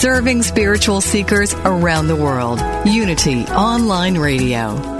Serving spiritual seekers around the world. Unity Online Radio.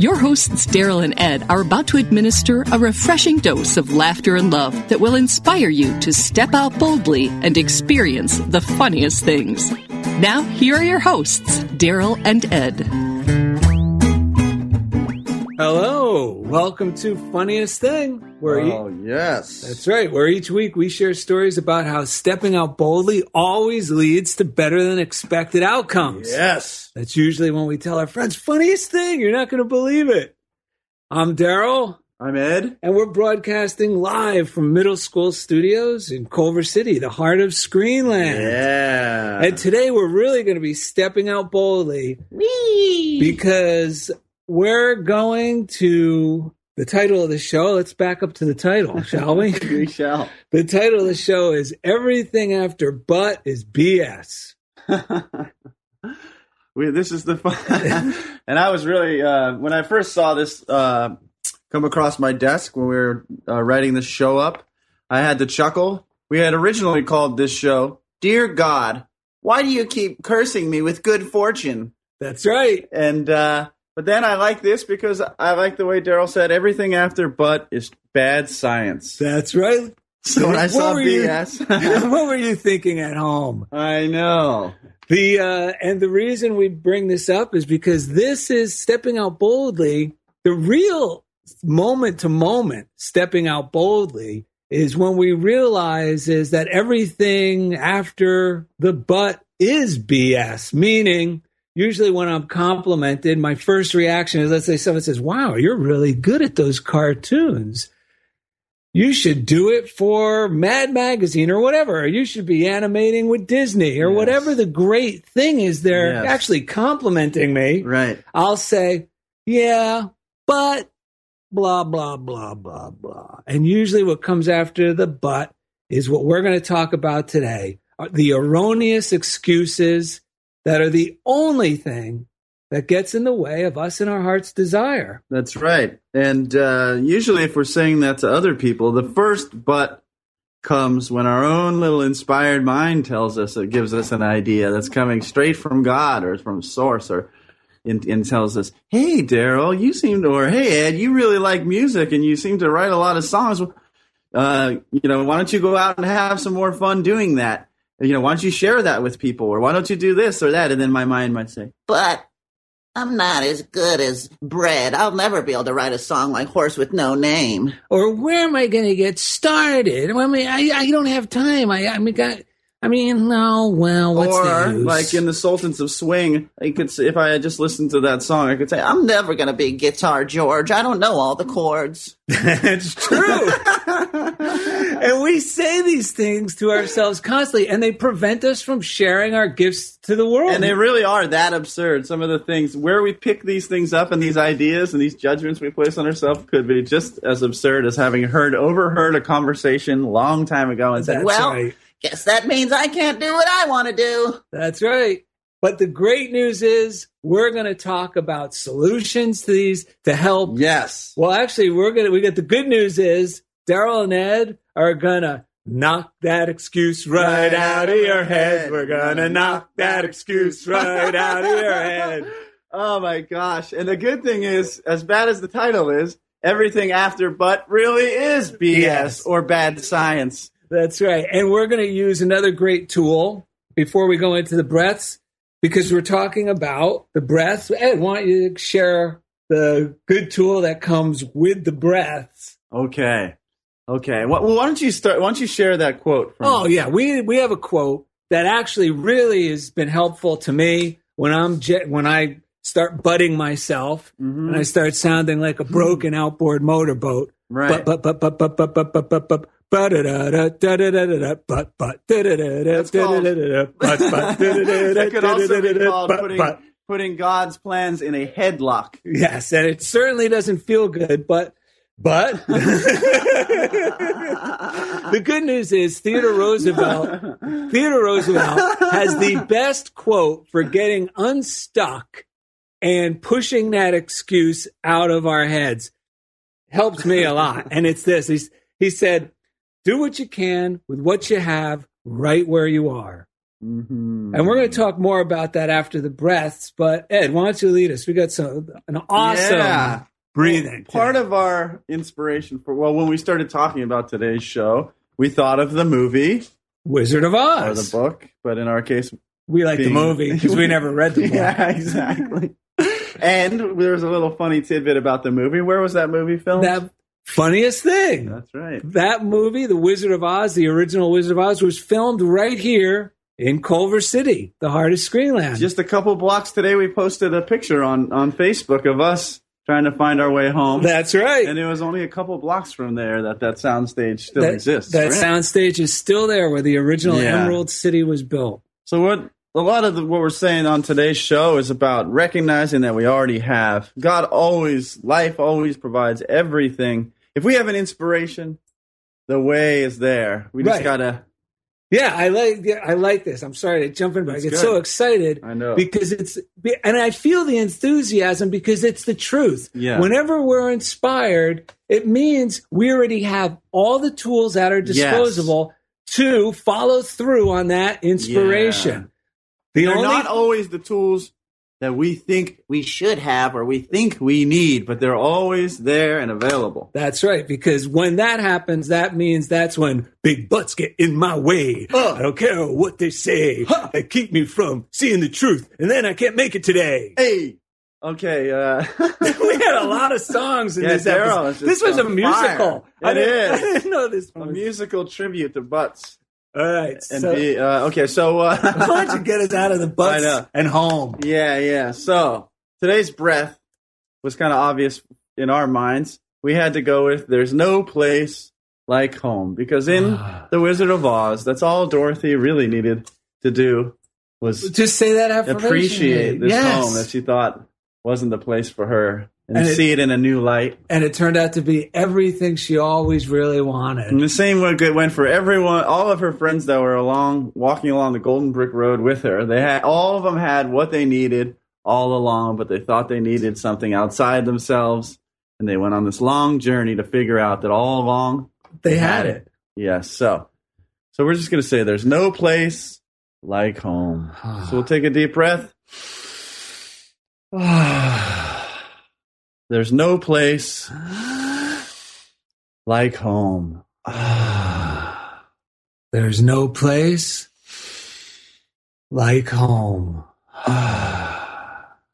Your hosts, Daryl and Ed, are about to administer a refreshing dose of laughter and love that will inspire you to step out boldly and experience the funniest things. Now, here are your hosts, Daryl and Ed. Hello, welcome to Funniest Thing. Where Oh, e- yes. that's right. Where each week we share stories about how stepping out boldly always leads to better than expected outcomes. Yes. That's usually when we tell our friends, "Funniest thing, you're not going to believe it." I'm Daryl, I'm Ed. and we're broadcasting live from Middle School Studios in Culver City, the heart of Screenland. Yeah. And today we're really going to be stepping out boldly because we're going to the title of the show. Let's back up to the title, shall we? we shall. the title of the show is Everything After But is BS. we, this is the fun. and I was really, uh, when I first saw this uh, come across my desk when we were uh, writing this show up, I had to chuckle. We had originally called this show, Dear God, why do you keep cursing me with good fortune? That's right. And, uh, but then I like this because I like the way Daryl said everything after but is bad science. That's right. So when I What saw were you- BS, what were you thinking at home? I know. The uh, and the reason we bring this up is because this is stepping out boldly. The real moment to moment stepping out boldly is when we realize is that everything after the but is BS. Meaning, usually when I'm complimented, my first reaction is let's say someone says, "Wow, you're really good at those cartoons." You should do it for Mad Magazine or whatever. Or you should be animating with Disney or Yes. whatever the great thing is they're Yes. actually complimenting me. Right. I'll say, yeah, but blah, blah, blah, blah, blah. And usually what comes after the but is what we're going to talk about today the erroneous excuses that are the only thing that gets in the way of us and our heart's desire. That's right. And uh, usually, if we're saying that to other people, the first but comes when our own little inspired mind tells us, it gives us an idea that's coming straight from God or from Source or. And, and tells us, "Hey, Daryl, you seem to, or hey, Ed, you really like music and you seem to write a lot of songs. Uh, you know, why don't you go out and have some more fun doing that? You know, why don't you share that with people, or why don't you do this or that?" And then my mind might say, But I'm not as good as Bread. I'll never be able to write a song like Horse with No Name. or where am I going to get started? I mean, I, I don't have time. I, I mean, got, I mean, no, well, what's or the use? like in the Sultans of Swing, I could say, if I had just listened to that song, I could say, I'm never going to be Guitar George. I don't know all the chords. That's true. and we say these things to ourselves constantly, and they prevent us from sharing our gifts to the world. And they really are that absurd. Some of the things where we pick these things up and these ideas and these judgments we place on ourselves could be just as absurd as having heard overheard a conversation long time ago and said, That's "Well, right. Guess that means I can't do what I want to do. That's right. But the great news is we're going to talk about solutions to these to help. yes, Well, actually, we're going to, we got the good news is Daryl and Ed are going to knock that excuse right out of your head. We're going to knock that excuse right out of your head. Oh my gosh! And the good thing is, as bad as the title is, everything after "but" really is BS Yes. or bad science. That's right. And we're going to use another great tool before we go into the breaths because we're talking about the breaths. Ed, why don't you share the good tool that comes with the breaths? Okay, okay. Well, why don't you start? Why don't you share that quote? From, Oh yeah, we we have a quote that actually really has been helpful to me when I'm je- when I start butting myself mm-hmm. and I start sounding like a broken outboard motorboat. Right. But but but but but but but but but but but but but That's called- That could also be called putting, God's plans in a headlock. Yes, and it certainly doesn't feel good, but but the good news is Theodore Roosevelt Theodore Roosevelt has the best quote for getting unstuck and pushing that excuse out of our heads. Helps me a lot. And it's this. He's, he said, do what you can with what you have right where you are. Mm-hmm. And we're going to talk more about that after the breaths. But Ed, why don't you lead us? We got some an awesome Yeah. breathing. Part of our inspiration for well, when we started talking about today's show, we thought of the movie Wizard of Oz, or the book, but in our case, We like the movie because we never read the book. yeah, exactly. and there's a little funny tidbit about the movie. Where was that movie filmed? That funniest thing. That's right. That movie, The Wizard of Oz, the original Wizard of Oz, was filmed right here in Culver City, the heart of Screenland. Just a couple blocks today, we posted a picture on on Facebook of us trying to find our way home. That's right. and it was only a couple blocks from there that that soundstage still that, exists. That right? soundstage is still there where the original Yeah. Emerald City was built. So what a lot of the, what we're saying on today's show is about recognizing that we already have. God always, life always provides everything. If we have an inspiration, the way is there. We just Right. gotta. Yeah, I like yeah, I like this. I'm sorry to jump in, but I get good. so excited. I know. because it's and I feel the enthusiasm because it's the truth. Yeah. Whenever we're inspired, it means we already have all the tools at our disposal to follow through on that inspiration. The They're only not always the tools that we think we should have or we think we need, but they're always there and available. That's right, because when that happens, that means that's when big butts get in my way. Huh. I don't care what they say. They keep me from seeing the truth, and then I can't make it today. Hey, okay. Uh, we had a lot of songs in Yeah, this Daryl episode. is This was a musical. I It didn't, is. I didn't know this a was. musical tribute to butts. All right, And so be, uh, okay, so why uh, don't you get us out of the bus and home? Yeah, yeah. So today's breath was kind of obvious in our minds. We had to go with "There's no place like home" because in the Wizard of Oz, that's all Dorothy really needed to do was Just say that affirmation. appreciate this yes. home that she thought wasn't the place for her and, And it- see it in a new light. and it turned out to be everything she always really wanted. And the same way it went for everyone, all of her friends that were along, walking along the Golden Brick Road with her. They had all of them had what they needed all along, but they thought they needed something outside themselves, and they went on this long journey to figure out that all along They had it. Yes. So, so we're just gonna say there's no place like home. so we'll take a deep breath. There's no place like home. There's no place like home. There's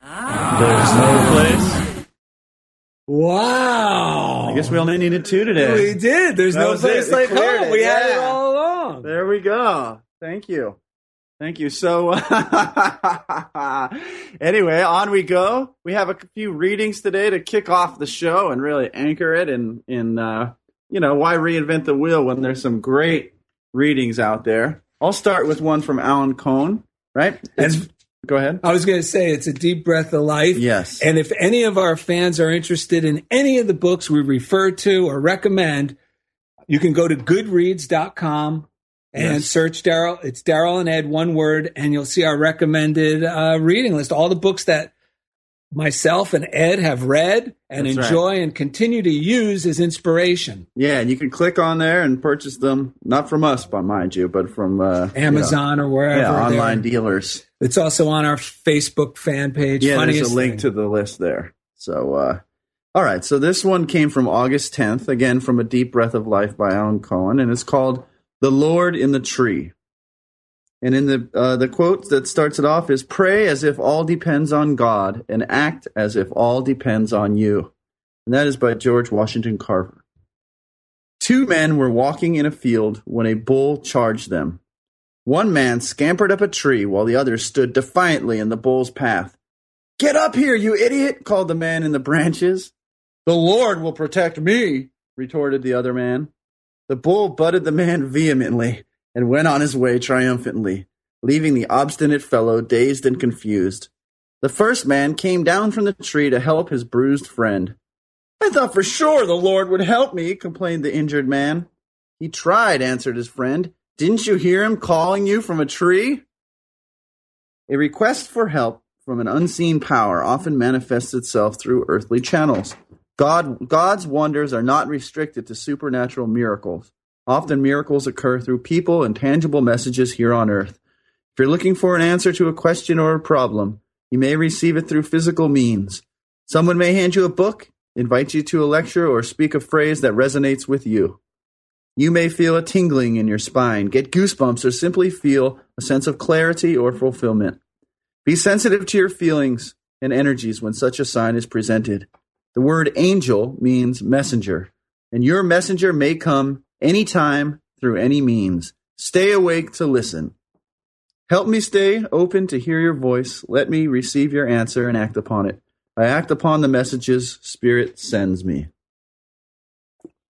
no place. Wow. I guess we only needed two today. We did. There's That no place it. Like home. it. We had it all along. There we go. Thank you. Thank you. So, anyway, on we go. We have a few readings today to kick off the show and really anchor it in in uh, you know, why reinvent the wheel when there's some great readings out there? I'll start with one from Alan Cohen, right? And go ahead. I was going to say it's a deep breath of life. Yes. And if any of our fans are interested in any of the books we refer to or recommend, you can go to goodreads.com and Yes. search Daryl. It's Daryl and Ed, one word, and you'll see our recommended uh, reading list. All the books that myself and Ed have read and That's right. enjoy and continue to use as inspiration. Yeah, and you can click on there and purchase them, not from us, but mind you, but from uh, you know, Amazon or wherever. yeah, they're- online dealers. It's also on our Facebook fan page. Yeah, Funniest there's a link Thing. to the list there. So, uh, all right. So this one came from August 10th, again from A Deep Breath of Life by Alan Cohen, and it's called "The Lord in the Tree." And in the uh, the quote that starts it off is "Pray as if all depends on God, and act as if all depends on you." And that is by George Washington Carver. Two men were walking in a field when a bull charged them. One man scampered up a tree while the other stood defiantly in the bull's path. Get up here, you idiot! called the man in the branches. The Lord will protect me, retorted the other man. The bull butted the man vehemently and went on his way triumphantly, leaving the obstinate fellow dazed and confused. The first man came down from the tree to help his bruised friend. I thought for sure the Lord would help me, complained the injured man. He tried, answered his friend. Didn't you hear him calling you from a tree? A request for help from an unseen power often manifests itself through earthly channels. God, God's wonders are not restricted to supernatural miracles. Often miracles occur through people and tangible messages here on earth. If you're looking for an answer to a question or a problem, you may receive it through physical means. Someone may hand you a book, invite you to a lecture, or speak a phrase that resonates with you. You may feel a tingling in your spine, get goosebumps, or simply feel a sense of clarity or fulfillment. Be sensitive to your feelings and energies when such a sign is presented. The word angel means messenger, and your messenger may come anytime through any means. Stay awake to listen. Help me stay open to hear your voice. Let me receive your answer and act upon it. I act upon the messages Spirit sends me.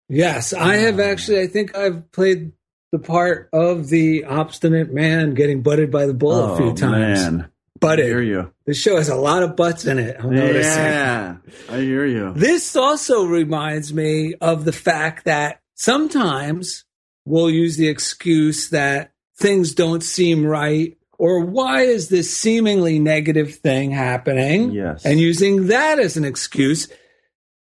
Yes, I have actually. I think I've played the part of the obstinate man getting butted by the bull a oh, few times. Oh, Man. I hear you. The show has a lot of butts in it. I'm noticing. Yeah, I hear you. This also reminds me of the fact that sometimes we'll use the excuse that things don't seem right or why is this seemingly negative thing happening? Yes. And using that as an excuse.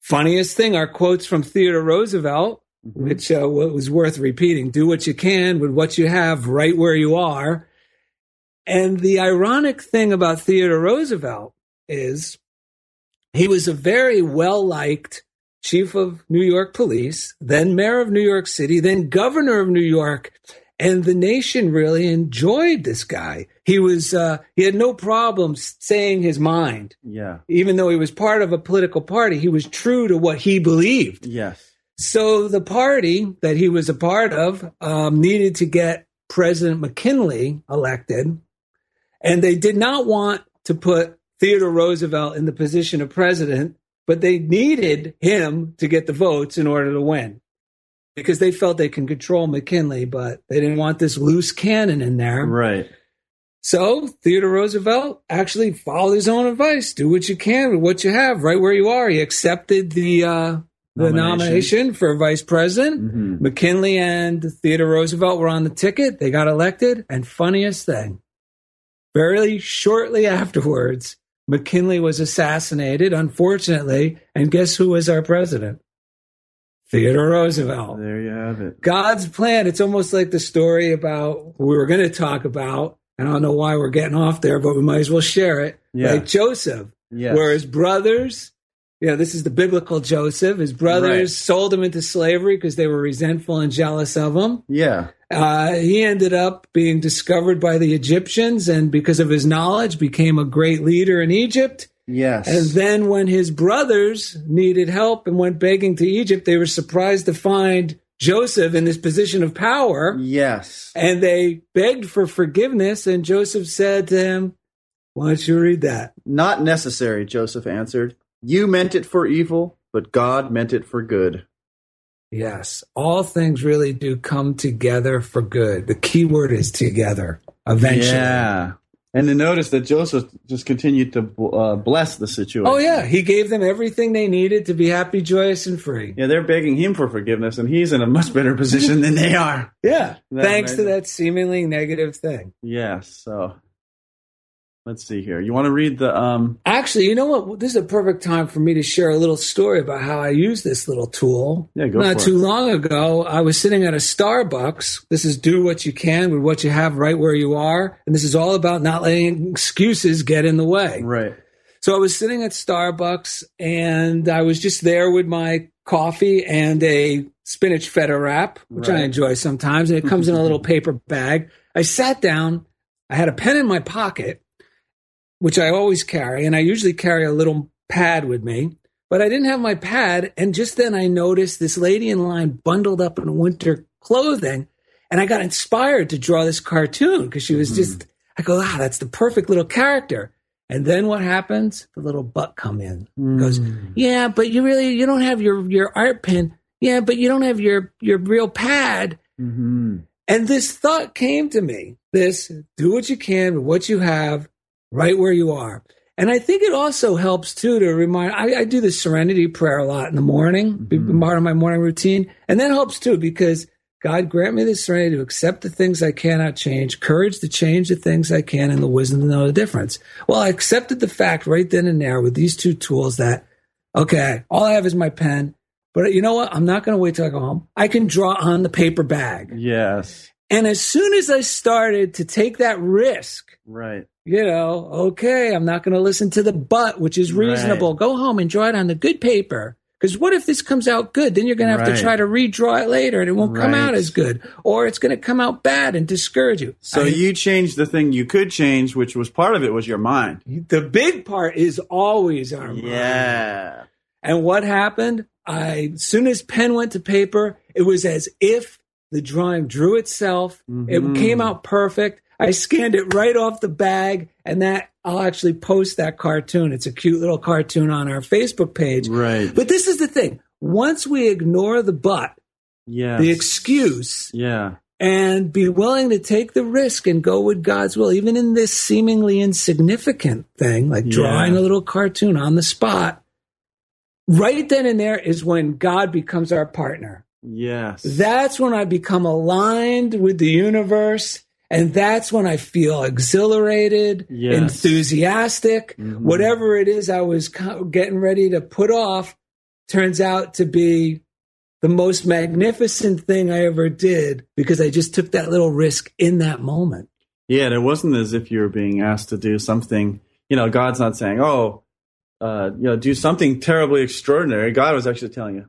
Funniest thing are quotes from Theodore Roosevelt, which uh, was worth repeating. Do what you can with what you have right where you are. And the ironic thing about Theodore Roosevelt is he was a very well liked chief of New York police, then mayor of New York City, then governor of New York. And the nation really enjoyed this guy. He was, uh, he had no problem saying his mind. Yeah. Even though he was part of a political party, he was true to what he believed. Yes. So the party that he was a part of um, needed to get President McKinley elected, and they did not want to put Theodore Roosevelt in the position of president, but they needed him to get the votes in order to win because they felt they can control McKinley, but they didn't want this loose cannon in there. Right. So Theodore Roosevelt actually followed his own advice: do what you can with what you have, right where you are. He accepted the uh, the Nomination. nomination for vice president. Mhm. McKinley and Theodore Roosevelt were on the ticket. They got elected. And funniest thing, very shortly afterwards, McKinley was assassinated, unfortunately. And guess who was our president? Theodore Roosevelt. There you have it. God's plan. It's almost like the story about we were going to talk about. And I don't know why we're getting off there, but we might as well share it. Yeah. Like Joseph, Yes. where his brothers, you know, this is the biblical Joseph. His brothers Right. sold him into slavery because they were resentful and jealous of him. Yeah. Uh, he ended up being discovered by the Egyptians and because of his knowledge became a great leader in Egypt. Yes. And then when his brothers needed help and went begging to Egypt, they were surprised to find Joseph in this position of power. yes. And they begged for forgiveness. And Joseph said to him, Why don't you read that? Not necessary, Joseph answered. You meant it for evil, but God meant it for good. Yes. All things really do come together for good. The key word is together eventually. Yeah. And to notice that Joseph just continued to uh, bless the situation. Oh, yeah. He gave them everything they needed to be happy, joyous, and free. Yeah, they're begging him for forgiveness, and he's in a much better position than they are. Yeah. Thanks to that seemingly negative thing. Yes. So let's see here. You want to read the um Actually, you know what? This is a perfect time for me to share a little story about how I use this little tool. Yeah, go Not too it. long ago, I was sitting at a Starbucks. This is do what you can with what you have right where you are. And this is all about not letting excuses get in the way. right. So I was sitting at Starbucks and I was just there with my coffee and a spinach feta wrap, which I enjoy sometimes. And it comes in a little paper bag. I sat down. I had a pen in my pocket, which I always carry. And I usually carry a little pad with me, but I didn't have my pad. And just then I noticed this lady in line bundled up in winter clothing. And I got inspired to draw this cartoon because she was just, I go, ah, that's the perfect little character. And then what happens? The little butt come in. Goes, yeah, but you really you don't have your your art pen. Yeah, but you don't have your your real pad. Mm-hmm. And this thought came to me. This do what you can with what you have, right where you are. And I think it also helps too to remind. I, I do the Serenity prayer a lot in the morning, mm-hmm. be part of my morning routine, and that helps too because God grant me the serenity to accept the things I cannot change, courage to change the things I can, and the wisdom to know the difference. Well, I accepted the fact right then and there with these two tools that, okay, all I have is my pen, but you know what? I'm not going to wait till I go home. I can draw on the paper bag. Yes. And as soon as I started to take that risk, Right. you know, okay, I'm not going to listen to the but, which is reasonable. Right. Go home and draw it on the good paper. Because what if this comes out good? Then you're going to have Right. to try to redraw it later and it won't come out as good. Or it's going to come out bad and discourage you. So I- you changed the thing you could change, which was part of it was your mind. the big part is always our mind. Yeah. And what happened? I, as soon as pen went to paper, it was as if the drawing drew itself. It Mhm. came out perfect. I scanned it right off the bag, and that I'll actually post that cartoon. It's a cute little cartoon on our Facebook page. Right. But this is the thing: once we ignore the but, Yeah. the excuse, Yeah. and be willing to take the risk and go with God's will, even in this seemingly insignificant thing, like Yeah. drawing a little cartoon on the spot. Right then and there is when God becomes our partner. Yes. That's when I become aligned with the universe. And that's when I feel exhilarated, Yes. enthusiastic. Mhm. Whatever it is I was getting ready to put off turns out to be the most magnificent thing I ever did because I just took that little risk in that moment. Yeah, and it wasn't as if you were being asked to do something. You know, God's not saying, "Oh, uh, you know, do something terribly extraordinary." God was actually telling you,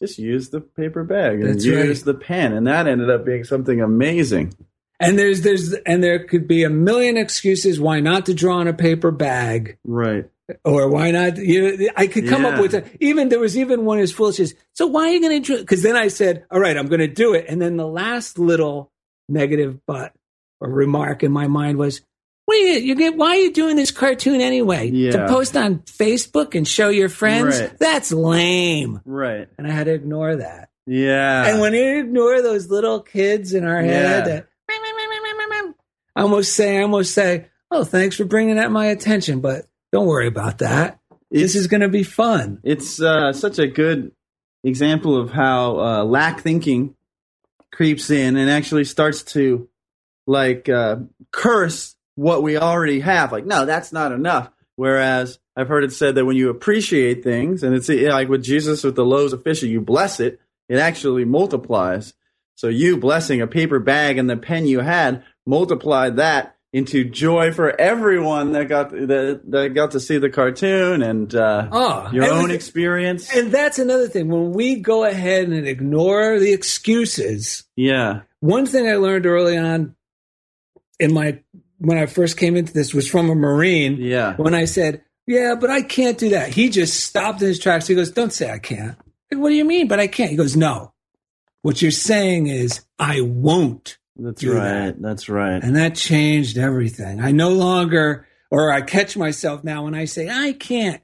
"Just use the paper bag and That's use right. the pen," and that ended up being something amazing. And there's there's and there could be a million excuses why not to draw on a paper bag Right. or why not you know, I could come Yeah. up with a, even there was even one as foolish as so why are you going to draw because then I said all right I'm going to do it and then the last little negative but or remark in my mind was wait you get why are you doing this cartoon anyway to post on Facebook and show your friends Right. that's lame Right. and I had to ignore that Yeah. and when you ignore those little kids in our head Yeah. that I almost say I almost say oh thanks for bringing that my attention but don't worry about that this is going to be fun it's uh, such a good example of how uh, lack thinking creeps in and actually starts to like uh, curse what we already have. Like, no, that's not enough. Whereas I've heard it said that when you appreciate things, and it's like with Jesus with the loaves of fish, you bless it, it actually multiplies. So you blessing a paper bag and the pen you had multiplied that into joy for everyone that got that, that got to see the cartoon and uh, Oh, your own experience. And that's another thing. When we go ahead and ignore the excuses, yeah, one thing I learned early on in my when I first came into this was from a Marine. yeah, When I said, "Yeah, but I can't do that," he just stopped in his tracks. He goes, "Don't say I can't." Like, what do you mean? But I can't. He goes, "No. What you're saying is I won't." That's right. that. That's right. And that changed everything. I no longer, or I catch myself now when I say I can't,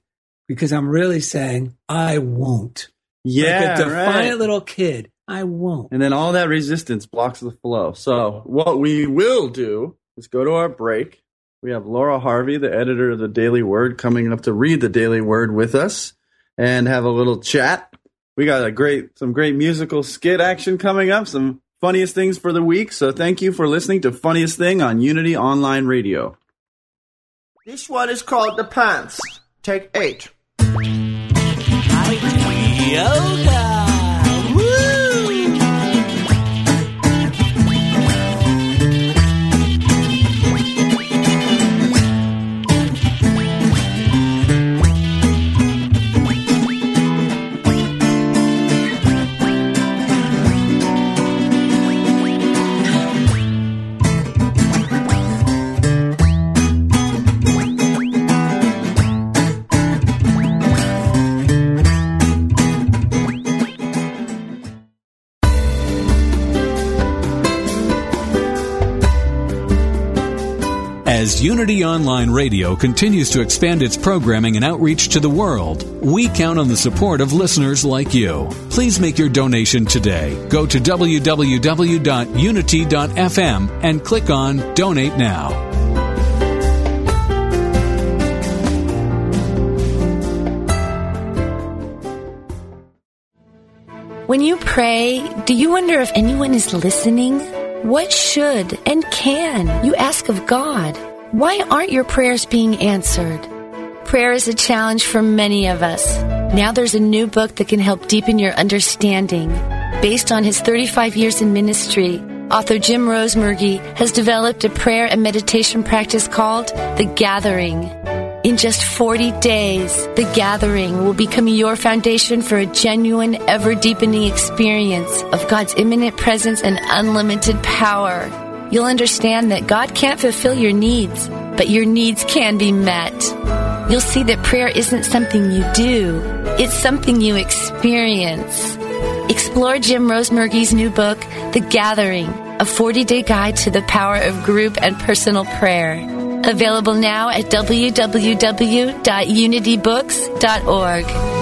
because I'm really saying I won't. Yeah, like a defiant right. little kid. I won't. And then all that resistance blocks the flow. So what we will do is go to our break. We have Laura Harvey, the editor of the Daily Word, coming up to read the Daily Word with us and have a little chat. We got a great, some great musical skit action coming up, some funniest things for the week. So thank you for listening to Funniest Thing on Unity Online Radio. This one is called The Pants. Take eight. As Unity Online Radio continues to expand its programming and outreach to the world, we count on the support of listeners like you. Please make your donation today. Go to www.unity.fm and click on Donate Now. When you pray, do you wonder if anyone is listening? What should and can you ask of God? Why aren't your prayers being answered? Prayer is a challenge for many of us. Now there's a new book that can help deepen your understanding. Based on his 35 years in ministry, author Jim Rosemergy has developed a prayer and meditation practice called The Gathering. In just 40 days, The Gathering will become your foundation for a genuine, ever deepening experience of God's imminent presence and unlimited power. You'll understand that God can't fulfill your needs, but your needs can be met. You'll see that prayer isn't something you do, it's something you experience. Explore Jim Rosemergy's new book, The Gathering, a 40 day guide to the power of group and personal prayer. Available now at www.unitybooks.org.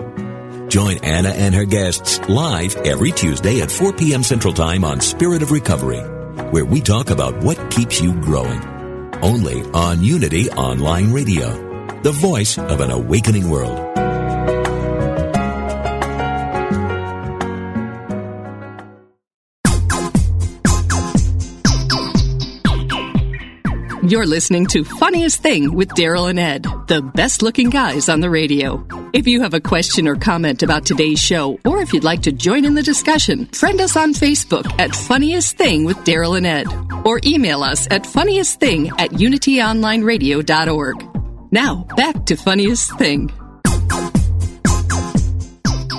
Join Anna and her guests live every Tuesday at 4 p.m. Central Time on Spirit of Recovery, where we talk about what keeps you growing. Only on Unity Online Radio, the voice of an awakening world. You're listening to Funniest Thing with Daryl and Ed, the best looking guys on the radio. If you have a question or comment about today's show, or if you'd like to join in the discussion, friend us on Facebook at Funniest Thing with Daryl and Ed, or email us at funniestthing at unityonlineradio.org. Now, back to Funniest Thing.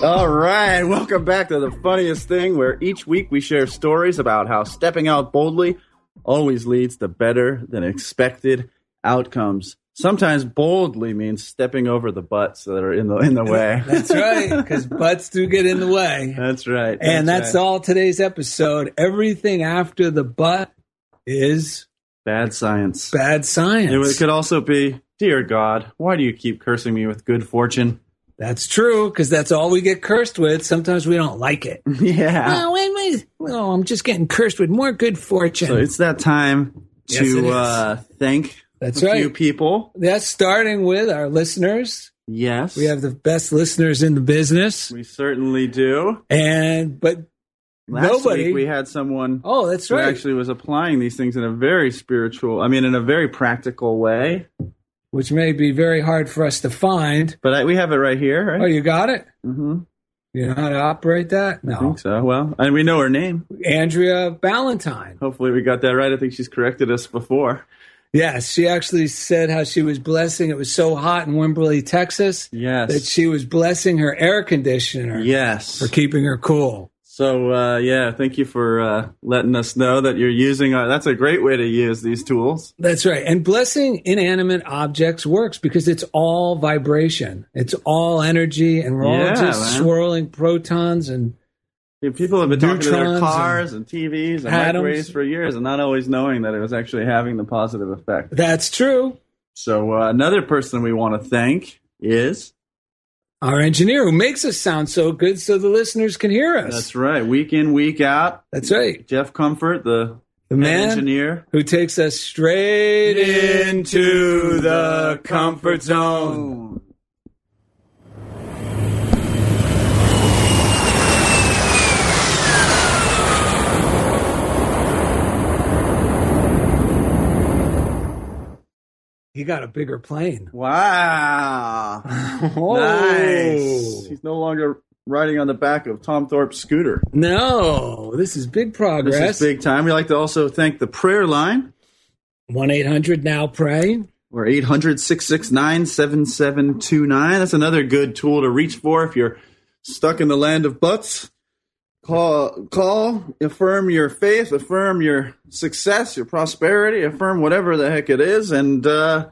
All right, welcome back to the funniest thing where each week we share stories about how stepping out boldly always leads to better than expected outcomes. Sometimes boldly means stepping over the butts that are in the in the way. That's right, because butts do get in the way. That's right. and that's right. all today's episode. Everything after the butt is bad science. bad science. It could also be, dear God, why do you keep cursing me with good fortune? That's true, because that's all we get cursed with. Sometimes we don't like it. Yeah. Oh, wait, wait. Well, I'm just getting cursed with more good fortune. So it's that time to is. uh, thank That's a right. few people. That's starting with our listeners. Yes, We have the best listeners in the business. We certainly do. And, but Last Nobody- week we had someone Oh, that's who right. actually was applying these things in a very spiritual, I mean, in a very practical way. which may be very hard for us to find. But I, we have it right here, right? Oh, you got it? mm-hmm. You know how to operate that? No. I think so. Well, and we know her name. Andrea Ballantyne. Hopefully, we got that right. I think she's corrected us before. Yes, she actually said how she was blessing. It was so hot in Wimberley, Texas, Yes. that she was blessing her air conditioner yes. for keeping her cool. So uh, yeah, thank you for uh, letting us know that you're using. Uh, that's a great way to use these tools. That's right. And blessing inanimate objects works because it's all vibration. It's all energy, and we're all just man. swirling protons and People have been talking to their cars and, TVs and atoms. microwaves for years, and not always knowing that it was actually having the positive effect. that's true. So uh, another person we want to thank is Our engineer who makes us sound so good so the listeners can hear us. that's right, week in week out, That's right. Jeff Comfort, the The man engineer. who takes us straight into the comfort zone. He got a bigger plane. Wow, Oh. nice. He's no longer riding on the back of Tom Thorpe's scooter. No, this is big progress. This is big time. We'd like to also thank the prayer line. 1 800 now pray. We're 800 669 7729. That's another good tool to reach for if you're stuck in the land of butts. Call, call, affirm your faith, affirm your success, your prosperity, affirm whatever the heck it is, and uh,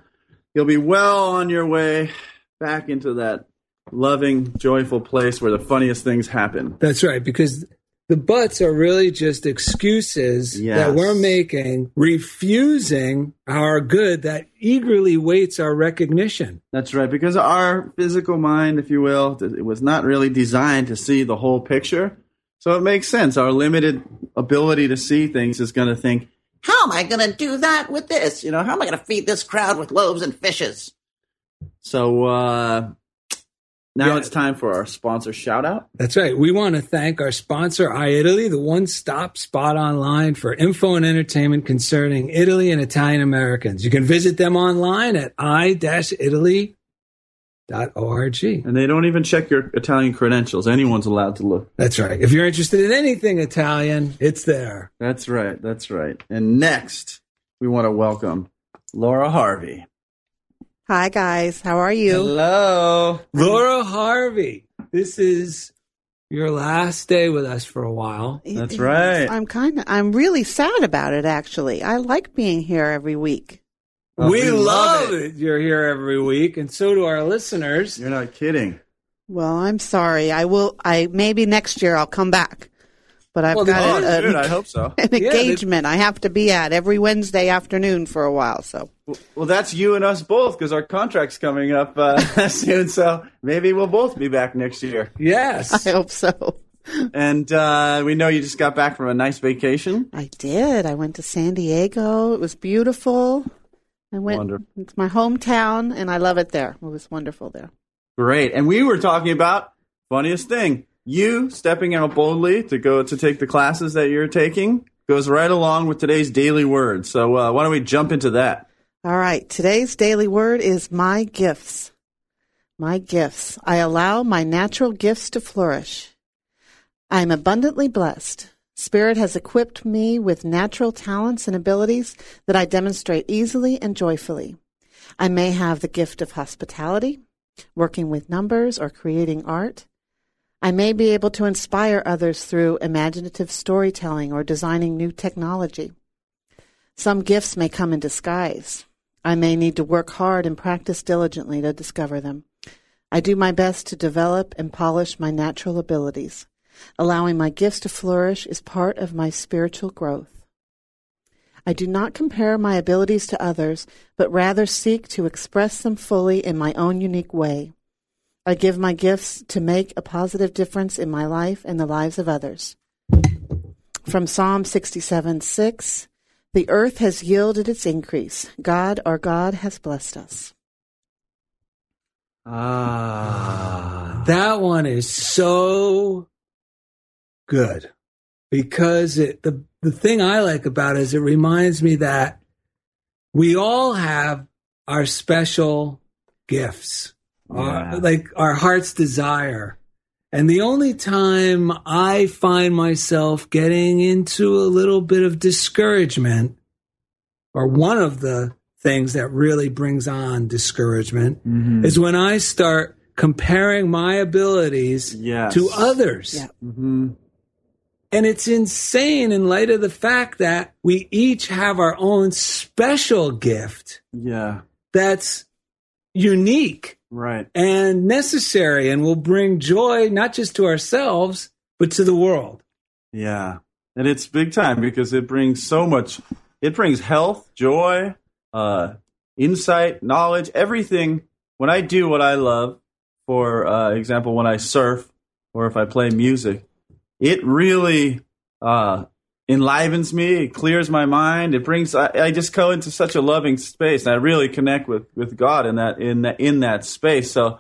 you'll be well on your way back into that loving, joyful place where the funniest things happen. That's right, because the buts are really just excuses Yes. that we're making, refusing our good that eagerly waits our recognition. That's right, because our physical mind, if you will, it was not really designed to see the whole picture. So it makes sense. Our limited ability to see things is going to think, How am I going to do that with this? You know, how am I going to feed this crowd with loaves and fishes? so uh, now Yeah. it's time for our sponsor shout out. That's right. We want to thank our sponsor, i-Italy, the one stop spot online for info and entertainment concerning Italy and Italian Americans. You can visit them online at i-italy.org. And they don't even check your Italian credentials. Anyone's allowed to look. That's right. If you're interested in anything Italian, it's there. That's right. That's right. And next, we want to welcome Laura Harvey. Hi, guys. How are you? Hello. Laura Harvey, this is your last day with us for a while. That's right. I'm kind of, I'm really sad about it, actually. I like being here every week. Oh, we, we love love it. You're here every week, and so do our listeners. You're not kidding. Well, I'm sorry. I will, I, maybe next year I'll come back. But I've Well, got a, dude, a, I hope so. an Yeah, engagement I have to be at every Wednesday afternoon for a while. So Well, that's you and us both because our contract's coming up uh, soon. So maybe we'll both be back next year. Yes. I hope so. And uh, we know you just got back from a nice vacation. I did. I went to San Diego. It was beautiful. I went Wonderful. to my hometown and I love it there. It was wonderful there. Great. And we were talking about funniest thing. You stepping out boldly to go to take the classes that you're taking goes right along with today's daily word. So uh, why don't we jump into that? All right. Today's daily word is my gifts. My gifts. I allow my natural gifts to flourish. I am abundantly blessed. Spirit has equipped me with natural talents and abilities that I demonstrate easily and joyfully. I may have the gift of hospitality, working with numbers, or creating art. I may be able to inspire others through imaginative storytelling or designing new technology. Some gifts may come in disguise. I may need to work hard and practice diligently to discover them. I do my best to develop and polish my natural abilities. Allowing my gifts to flourish is part of my spiritual growth. I do not compare my abilities to others, but rather seek to express them fully in my own unique way. I give my gifts to make a positive difference in my life and the lives of others. From Psalm 67 6 The earth has yielded its increase. God, our God, has blessed us. Ah. That one is so good because it the the thing I like about it is it reminds me that we all have our special gifts, our, like our heart's desire. And the only time I find myself getting into a little bit of discouragement, or one of the things that really brings on discouragement is when I start comparing my abilities Yes. to others. Yeah. Mhm. And it's insane in light of the fact that we each have our own special gift Yeah. that's unique Right. and necessary and will bring joy not just to ourselves, but to the world. Yeah. And it's big time because it brings so much it brings health, joy, uh insight, knowledge, everything. When I do what I love, for uh example, when I surf or if I play music, it really uh enlivens me, it clears my mind, it brings I, I just go into such a loving space and I really connect with with God in that in that in that space. So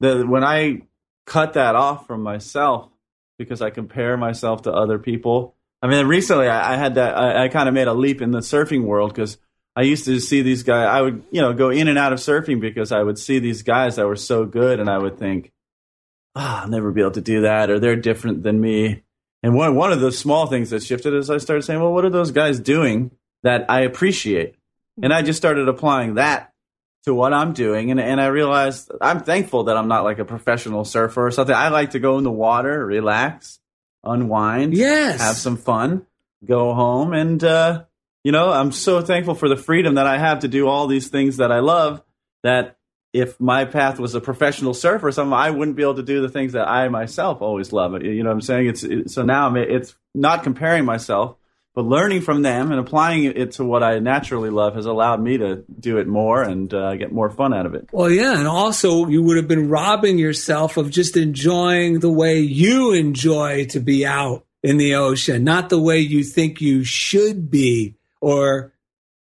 the when I cut that off from myself because I compare myself to other people. I mean, recently I, I had that. I, I kind of made a leap in the surfing world because I used to see these guys. I would, you know, go in and out of surfing because I would see these guys that were so good, and I would think, ah, I'll never be able to do that, or they're different than me. And one one of the small things that shifted is I started saying, well, what are those guys doing that I appreciate? And I just started applying that to what I'm doing, and and I realized I'm thankful that I'm not like a professional surfer or something. I like to go in the water, relax, unwind, Yes. have some fun, go home, and uh, you know I'm so thankful for the freedom that I have to do all these things that I love. That if my path was a professional surfer something, I wouldn't be able to do the things that I myself always love. You know what I'm saying? It's it, so now I'm, it's not comparing myself, but learning from them and applying it to what I naturally love has allowed me to do it more and uh, get more fun out of it. Well, yeah, and also you would have been robbing yourself of just enjoying the way you enjoy to be out in the ocean, not the way you think you should be, or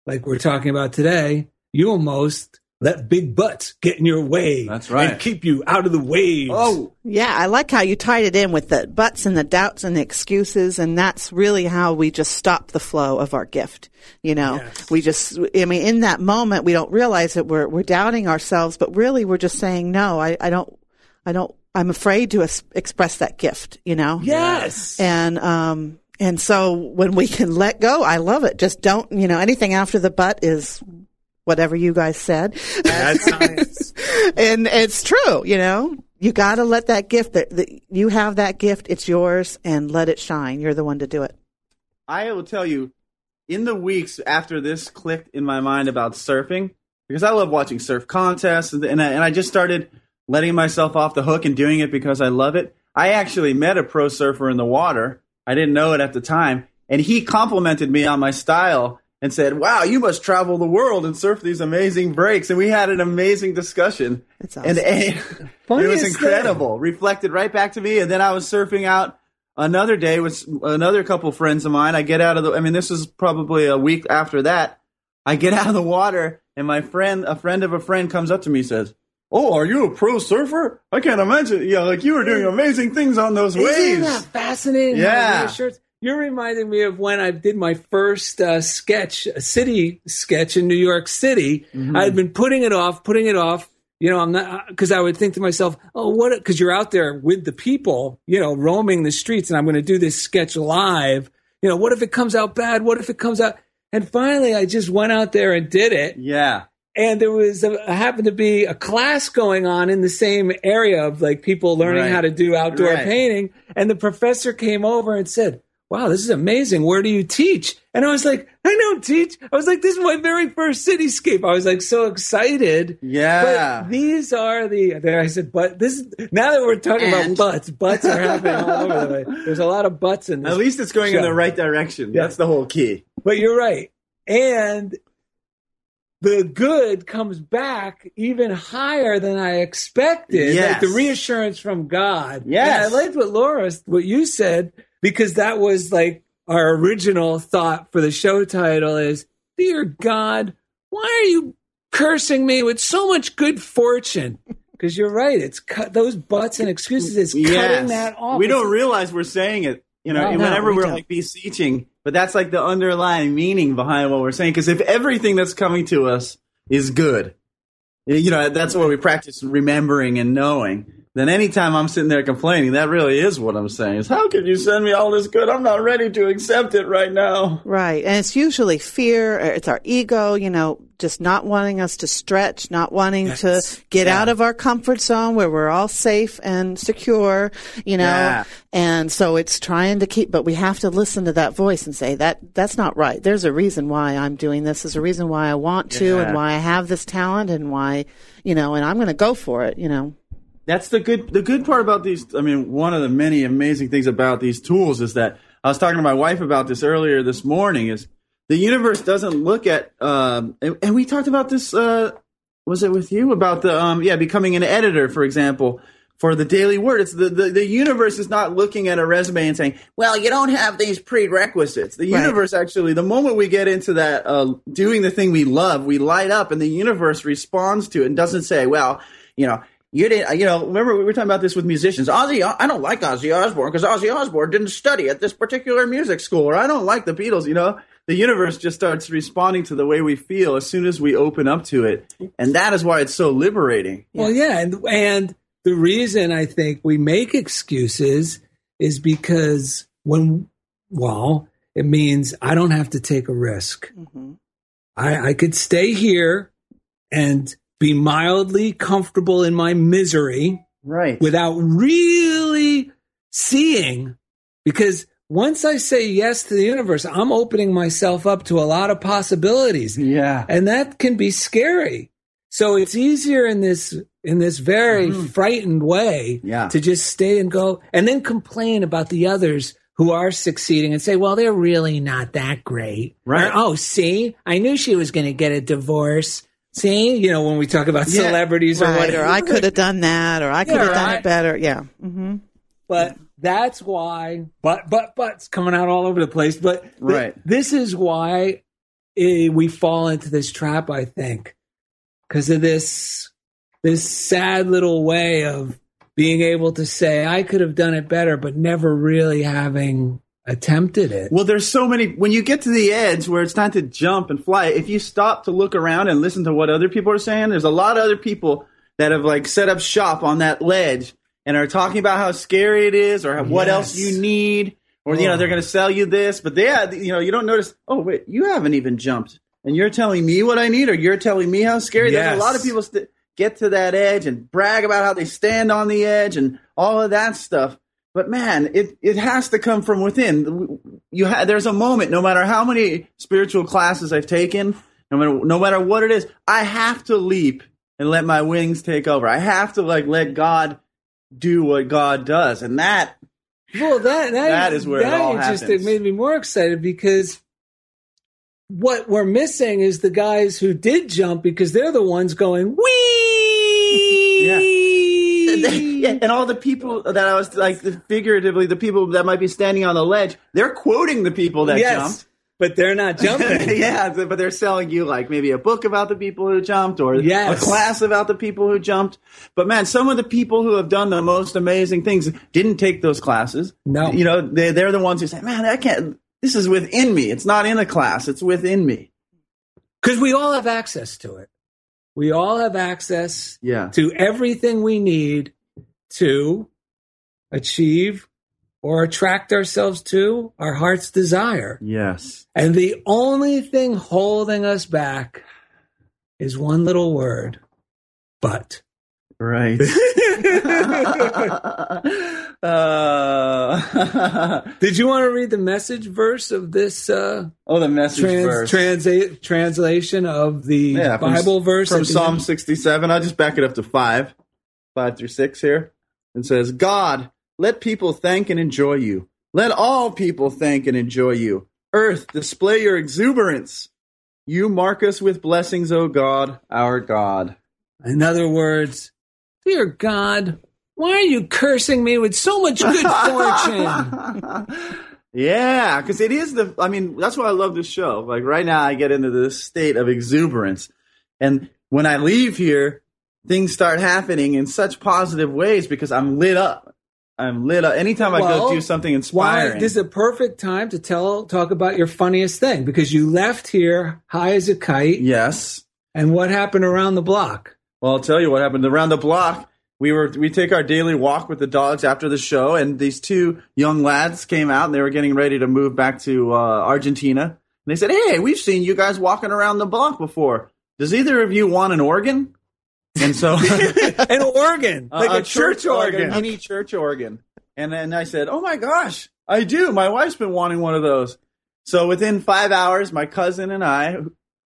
like we're talking about today, you almost let big butts get in your way. That's right. And keep you out of the waves. Oh, Yeah, I like how you tied it in with the buts and the doubts and the excuses, and that's really how we just stop the flow of our gift. You know, Yes. we just, I mean, in that moment, we don't realize that we're we're doubting ourselves, but really, we're just saying, no, I, I don't, I don't, I'm afraid to es- express that gift. You know, Yes. and um, and so when we can let go, I love it. Just don't, you know, anything after the butt is whatever you guys said. That's science. and it's true, you know. You got to let that gift that, that you have that gift, it's yours and let it shine. You're the one to do it. I will tell you, in the weeks after this clicked in my mind about surfing, because I love watching surf contests, and, and, I, and I just started letting myself off the hook and doing it because I love it. I actually met a pro surfer in the water. I didn't know it at the time, and he complimented me on my style and said, "Wow, you must travel the world and surf these amazing breaks." And we had an amazing discussion. Awesome. and it was Funniest incredible. Reflected right back to me, and then I was surfing out another day with another couple friends of mine. I get out of the. I mean, this is probably a week after that. I get out of the water, and my friend, a friend of a friend, comes up to me and says, "Oh, are you a pro surfer? I can't imagine. Yeah, like you were doing amazing things on those Isn't waves." that fascinating? Yeah. reassurance- You're reminding me of when I did my first uh, sketch, a city sketch in New York City. Mm-hmm. I had been putting it off, putting it off. You know, I'm not because I would think to myself, "Oh, what?" Because you're out there with the people, you know, roaming the streets, and I'm going to do this sketch live. You know, what if it comes out bad? What if it comes out? And finally, I just went out there and did it Yeah, and there was a, happened to be a class going on in the same area of like people learning Right. how to do outdoor Right. painting and the professor came over and said wow this is amazing where do you teach and i was like i don't teach i was like this is my very first cityscape i was like so excited yeah. but these are the i said but this is now that we're talking And- about butts butts are happening all over the place there's a lot of butts in this At least it's going in the right direction. Yeah. That's the whole key. But you're right. And the good comes back even higher than I expected. Yes. Like the reassurance from God. Yes. And I liked what Laura, what you said, because that was like our original thought for the show title is, Dear God, why are you cursing me with so much good fortune? Because you're right. It's cut those butts and excuses. It's cutting that off. We don't realize we're saying it. You know, No, and no, whenever we we're don't. like beseeching, but that's like the underlying meaning behind what we're saying. Because if everything that's coming to us is good, you know, that's what we practice remembering and knowing. Then anytime I'm sitting there complaining, that really is what I'm saying. Is how can you send me all this good? I'm not ready to accept it right now. Right. And it's usually fear, or it's our ego, you know, just not wanting us to stretch, not wanting Yes. to get Yeah. out of our comfort zone where we're all safe and secure, you know. Yeah. And so it's trying to keep, but we have to listen to that voice and say that that's not right. There's a reason why I'm doing this. There's a reason why I want to Yeah. and why I have this talent and why, you know, and I'm going to go for it, you know. That's the good the good part about these. I mean, one of the many amazing things about these tools is that I was talking to my wife about this earlier this morning. Is the universe doesn't look at um, and, and we talked about this. Uh, was it with you about the um, yeah becoming an editor, for example, for the Daily Word? It's the, the the universe is not looking at a resume and saying, well, you don't have these prerequisites. The Right. universe actually, the moment we get into that uh, doing the thing we love, we light up, and the universe responds to it and doesn't say, well, you know. You didn't, you know. Remember, we were talking about this with musicians. Ozzy, I don't like Ozzy Osbourne because Ozzy Osbourne didn't study at this particular music school, or I don't like the Beatles. You know, the universe just starts responding to the way we feel as soon as we open up to it, and that is why it's so liberating. Well, yeah, and and the reason I think we make excuses is because when well, it means I don't have to take a risk. Mm-hmm. I, I could stay here and be mildly comfortable in my misery Right. without really seeing because once I say yes to the universe, I'm opening myself up to a lot of possibilities. Yeah. And that can be scary. So it's easier in this in this very frightened way Mm-hmm. Yeah. to just stay and go and then complain about the others who are succeeding and say, well, they're really not that great. Right. Or, oh, see, I knew she was going to get a divorce. See, you know, when we talk about Yeah. celebrities or whatever. Or I could have done that, or I could Yeah, have done right. it better. Yeah. hmm But that's why, but, but, but, it's coming out all over the place. But th- Right. this is why eh, we fall into this trap, I think, because of this, this sad little way of being able to say, I could have done it better, but never really having attempted it. Well, there's so many. When you get to the edge where it's time to jump and fly, if you stop to look around and listen to what other people are saying, there's a lot of other people that have like set up shop on that ledge and are talking about how scary it is or what Yes. else you need, or you know Oh. they're going to sell you this, but they, had- you know, you don't notice. Oh wait, you haven't even jumped, and you're telling me what I need, or you're telling me how scary. There's a lot of people st- get to that edge and brag about how they stand on the edge and all of that stuff. But man, it, it has to come from within. You ha- there's a moment, no matter how many spiritual classes I've taken, no matter no matter what it is, I have to leap and let my wings take over. I have to like let God do what God does, and that Well, that that, That is where it that all just happens. it made me more excited because what we're missing is the guys who did jump because they're the ones going wee. Yeah, and all the people that I was like figuratively, the people that might be standing on the ledge, they're quoting the people that yes, jumped. but they're not jumping. yeah, but they're selling you like maybe a book about the people who jumped or Yes. a class about the people who jumped. But man, some of the people who have done the most amazing things didn't take those classes. No. You know, they, they're the ones who say, man, I can't, this is within me. It's not in a class, it's within me. Because we all have access to it. We all have access Yeah. to everything we need to achieve or attract ourselves to our heart's desire. Yes. And the only thing holding us back is one little word, but. Right. uh, Did you want to read the message verse of this uh, oh, the message trans- verse. translation of the Yeah, from- Bible verse from Psalm 67. I'll just back it up to five, five through six here. It says, God, let people thank and enjoy you. Let all people thank and enjoy you. Earth, display your exuberance. You mark us with blessings, O God, our God. In other words, dear God, why are you cursing me with so much good fortune? Yeah, because it is the. I mean, that's why I love this show. Like right now, I get into this state of exuberance, and when I leave here, things start happening in such positive ways because I'm lit up. I'm lit up. Anytime I go do something Why? inspiring, This is a perfect time to tell talk about your funniest thing because you left here high as a kite. yes. And what happened around the block? Well, I'll tell you what happened around the block. we were we take our daily walk with the dogs after the show, and these two young lads came out, and they were getting ready to move back to uh, Argentina. And they said, "Hey, we've seen you guys walking around the block before. Does either of you want an organ?" And so, An organ, like a, a, church, organ. mini church organ. And then I said, "Oh my gosh, I do. My wife's been wanting one of those." So within five hours, my cousin and I,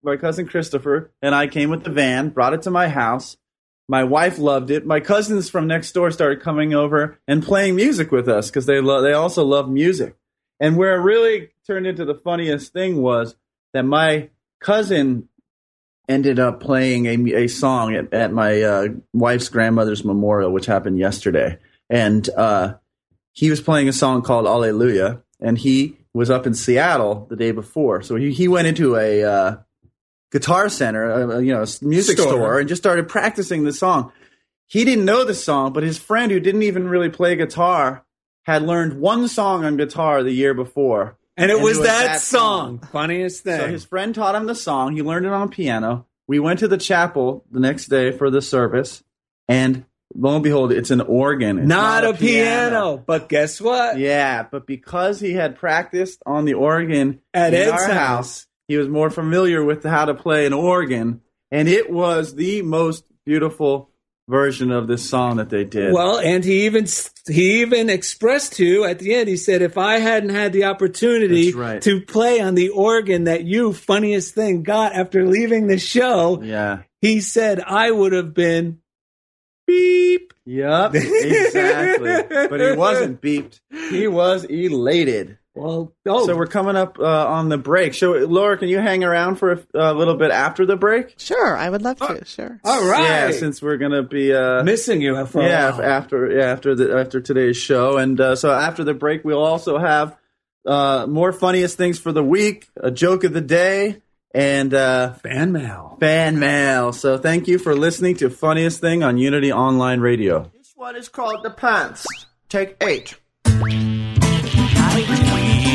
my cousin Christopher and I came with the van, brought it to my house. My wife loved it. My cousins from next door started coming over and playing music with us because they lo- they also love music. And where it really turned into the funniest thing was that my cousin ended up playing a, a song at, at my uh, wife's grandmother's memorial, which happened yesterday. And uh, he was playing a song called Alleluia, and he was up in Seattle the day before. So he, he went into a uh, guitar center, uh, you know, music Store. store, and just started practicing the song. He didn't know the song, but his friend who didn't even really play guitar had learned one song on guitar the year before. And it was that, song. Funniest thing. So his friend taught him the song. He learned it on piano. We went to the chapel the next day for the service, and lo and behold, it's an organ. It's not, a piano. But guess what? Yeah, but because he had practiced on the organ At Ed's our house. He was more familiar with how to play an organ, and it was the most beautiful version of this song that they did. Well, and he even he even expressed to at the end. He said, "If I hadn't had the opportunity right. to play on the organ that you funniest thing got after leaving the show, yeah. he said I would have been beep." Yep, exactly. but he wasn't beeped. He was elated. Well, oh, So we're coming up uh, on the break. So, Laura, can you hang around for a, a little bit after the break? Sure, I would love to. Sure. all right. Yeah, since we're gonna be uh, missing you for a yeah while. after yeah after the after today's show, and uh, so after the break, we'll also have uh, more funniest things for the week, a joke of the day, and uh, fan mail. fan mail. So thank you for listening to Funniest Thing on Unity Online Radio. This one is called the pants. Take eight.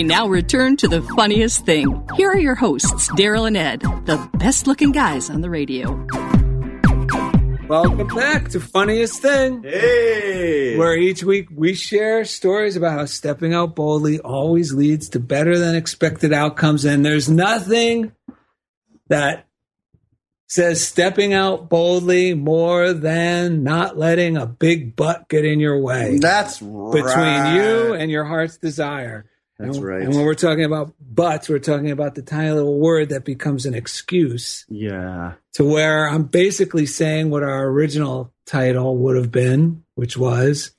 We now return to the funniest thing. Here are your hosts, Daryl and Ed, the best looking guys on the radio. Welcome back to Funniest Thing, Hey, where each week we share stories about how stepping out boldly always leads to better than expected outcomes. And there's nothing that says stepping out boldly more than not letting a big butt get in your way. That's between you and your heart's desire. That's and, right. And when we're talking about butts, we're talking about the tiny little word that becomes an excuse Yeah. to where I'm basically saying what our original title would have been, which was,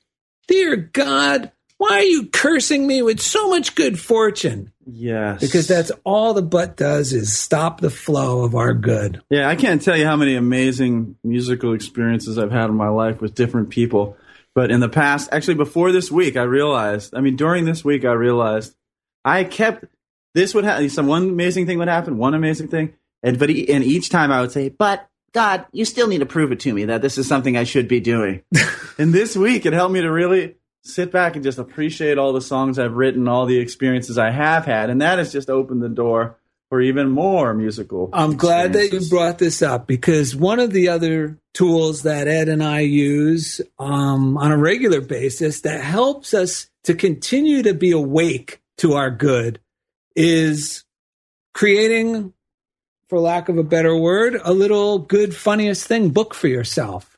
Dear God, why are you cursing me with so much good fortune? Yes. Because that's all the butt does is stop the flow of our good. Yeah, I can't tell you how many amazing musical experiences I've had in my life with different people. But in the past, actually before this week, I realized, I mean, during this week, I realized I kept, this would happen, some one amazing thing would happen, one amazing thing. And, but, e- and each time I would say, but God, you still need to prove it to me that this is something I should be doing. and this week, it helped me to really sit back and just appreciate all the songs I've written, all the experiences I have had. And that has just opened the door for even more musical. I'm glad that you brought this up because one of the other tools that Ed and I use um, on a regular basis that helps us to continue to be awake to our good is creating, for lack of a better word, a little good, funniest thing book for yourself.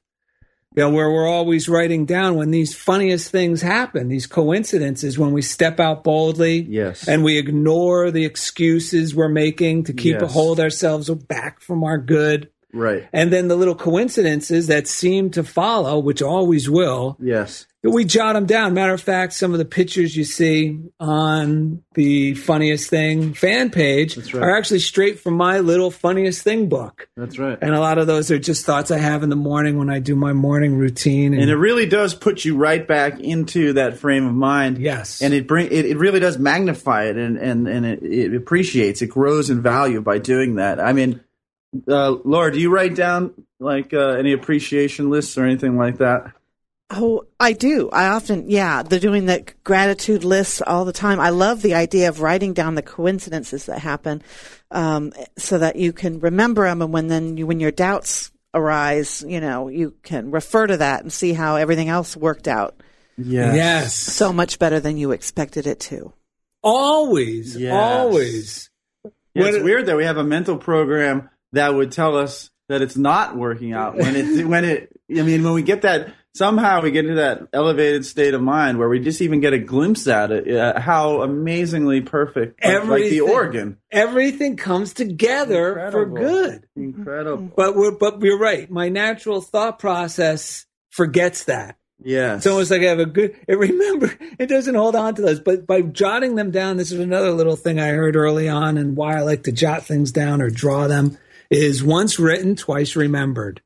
You know, where we're always writing down when these funniest things happen, these coincidences, when we step out boldly Yes. and we ignore the excuses we're making to keep Yes. hold ourselves back from our good. Right. And then the little coincidences that seem to follow, which always will, Yes. We jot them down. Matter of fact, some of the pictures you see on the funniest thing fan page right. are actually straight from my little funniest thing book. That's right. And a lot of those are just thoughts I have in the morning when I do my morning routine. and it really does put you right back into that frame of mind. Yes, and it bring it, it really does magnify it and and and it, it appreciates it grows in value by doing that. I mean, uh, Laura, do you write down like uh, any appreciation lists or anything like that? Oh, I do. I often, yeah, they're doing the gratitude lists all the time. I love the idea of writing down the coincidences that happen, um, so that you can remember them, and when then you, when your doubts arise, you know, you can refer to that and see how everything else worked out. Yes. Yes. So much better than you expected it to. always, Yes. always. Yeah, What- it's weird that we have a mental program that would tell us that it's not working out when it when it. I mean, when we get that somehow we get into that elevated state of mind where we just even get a glimpse at it, uh, how amazingly perfect, like- like the organ. Everything comes together for good. Incredible. But we're, but you're right. My natural thought process forgets that. yeah It's almost like I have a good. It remember it doesn't hold on to those, but by jotting them down, this is another little thing I heard early on, and why I like to jot things down or draw them is once written, twice remembered,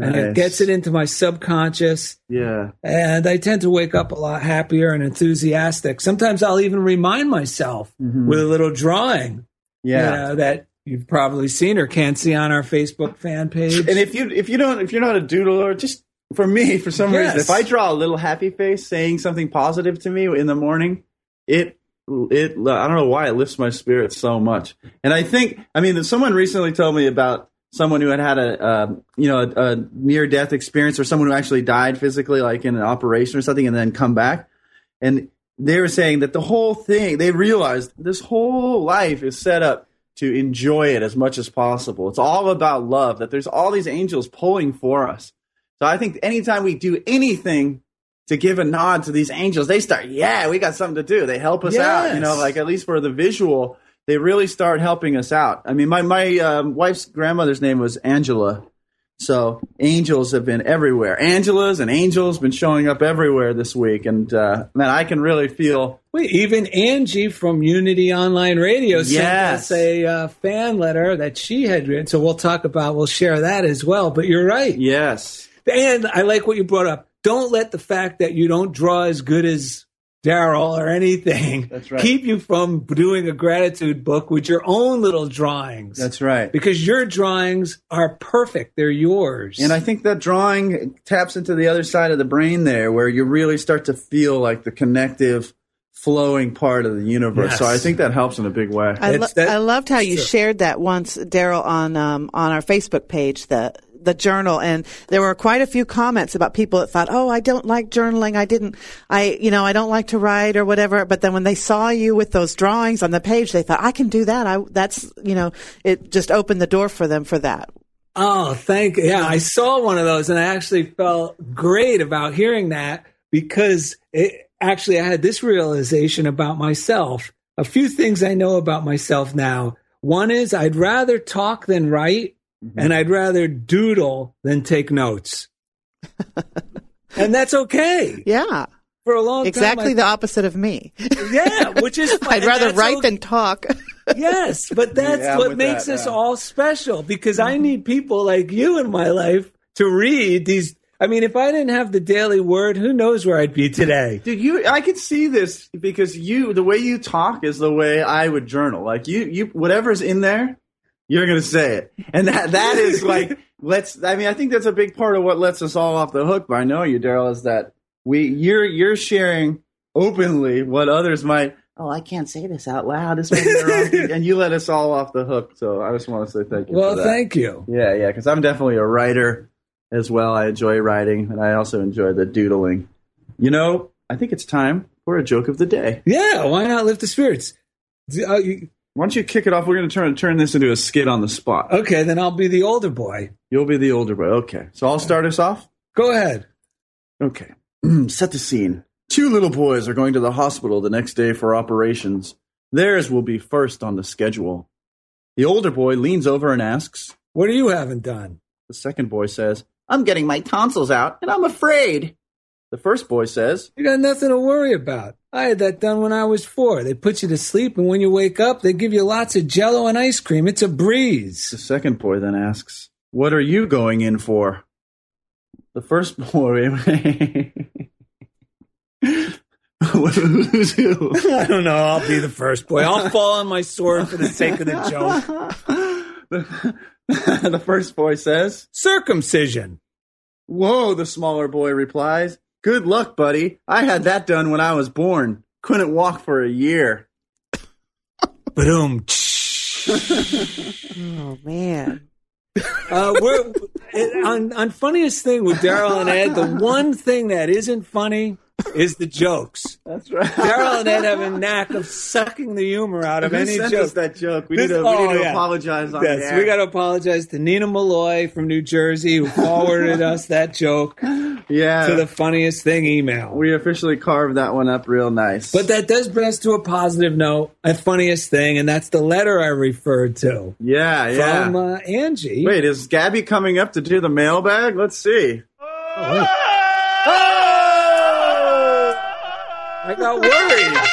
and it gets it into my subconscious. Yeah. And I tend to wake up a lot happier and enthusiastic. Sometimes I'll even remind myself Mhm. with a little drawing Yeah. you know, that you've probably seen or can't see on our Facebook fan page. And if you if you don't if you're not a doodler, just for me, for some reason, if I draw a little happy face saying something positive to me in the morning, it it I don't know why it lifts my spirits so much. And I think I mean someone recently told me about someone who had had a um, you know a, a near death experience or someone who actually died physically like in an operation or something and then come back. And they were saying that the whole thing they realized this whole life is set up to enjoy it as much as possible. It's all about love that there's all these angels pulling for us. So i think anytime we do anything to give a nod to these angels they start yeah we got something to do. They help us out you know like at least for the visual they really start helping us out i mean my my um, wife's grandmother's name was angela so angels have been everywhere. Angelas and angels been showing up everywhere this week, and uh, man, I can really feel. Wait, even Angie from Unity Online Radio sent Yes. us a uh, fan letter that she had written. So we'll talk about, we'll share that as well. But you're right. Yes. And I like what you brought up. Don't let the fact that you don't draw as good as Daryl or anything That's right. keep you from doing a gratitude book with your own little drawings. That's right. because your drawings are perfect. They're yours. And I think that drawing taps into the other side of the brain there, where you really start to feel like the connective, flowing part of the universe. Yes. So I think that helps in a big way. I, lo- that- I loved how you Sure. shared that once, Daryl, on um, on our Facebook page, the the journal, and there were quite a few comments about people that thought, "Oh, I don't like journaling. I didn't, I, you know, I don't like to write or whatever." But then when they saw you with those drawings on the page, they thought, "I can do that. I that's, you know, it just opened the door for them for that." Oh, thank yeah. I saw one of those and I actually felt great about hearing that because it actually I had this realization about myself. A few things I know about myself now. One is I'd rather talk than write, Mm-hmm. and I'd rather doodle than take notes. and that's okay. Yeah. For a long Exactly time. the opposite of me. Yeah, which is fine. I'd rather write okay. than talk. Yes, but that's Yeah, what makes that, us yeah. all special because I mm-hmm. need people like you in my life to read these. I mean, if I didn't have the Daily Word, who knows where I'd be today? Dude, you I could see this because you the way you talk is the way I would journal. Like you you whatever's in there, you're gonna say it. And that that is like let's I mean, I think that's a big part of what lets us all off the hook by knowing you, Daryl, is that we you're you're sharing openly what others might Oh, I can't say this out loud. This might be the wrong thing," and you let us all off the hook. So I just want to say thank you. Well, thank you. Yeah, yeah, because I'm definitely a writer as well. I enjoy writing, and I also enjoy the doodling. You know, I think it's time for a joke of the day. Yeah, why not lift the spirits? Uh, you- Why don't you kick it off? We're going to turn turn this into a skit on the spot. Okay, then I'll be the older boy. You'll be the older boy. Okay, so I'll start us off. Go ahead. Okay, set the scene. Two little boys are going to the hospital the next day for operations. Theirs will be first on the schedule. The older boy leans over and asks, What are you haven't done? The second boy says, I'm getting my tonsils out, and I'm afraid. The first boy says, You got nothing to worry about. I had that done when I was four. They put you to sleep, and when you wake up, they give you lots of jello and ice cream. It's a breeze. The second boy then asks, What are you going in for? The first boy. Who's who? I don't know. I'll be the first boy. I'll fall on my sword for the sake of the joke. the first boy says, Circumcision. Whoa, the smaller boy replies, Good luck, buddy. I had that done when I was born. Couldn't walk for a year. Boom. oh man. Uh, we're it, on, on funniest thing with Daryl and Ed. The one thing that isn't funny is the jokes. That's right. Daryl and Ed have a knack of sucking the humor out of Who any sent joke. us that joke? We This- need to, we oh, need to yeah. apologize on Yes, the air. we got to apologize to Nina Malloy from New Jersey who forwarded us that joke yeah. to the funniest thing email. we officially carved that one up real nice. But that does bring us to a positive note, a funniest thing, and that's the letter I referred to yeah, yeah. from uh, Angie. Wait, is Gabby coming up to do the mailbag? Let's see. Oh! I got worried.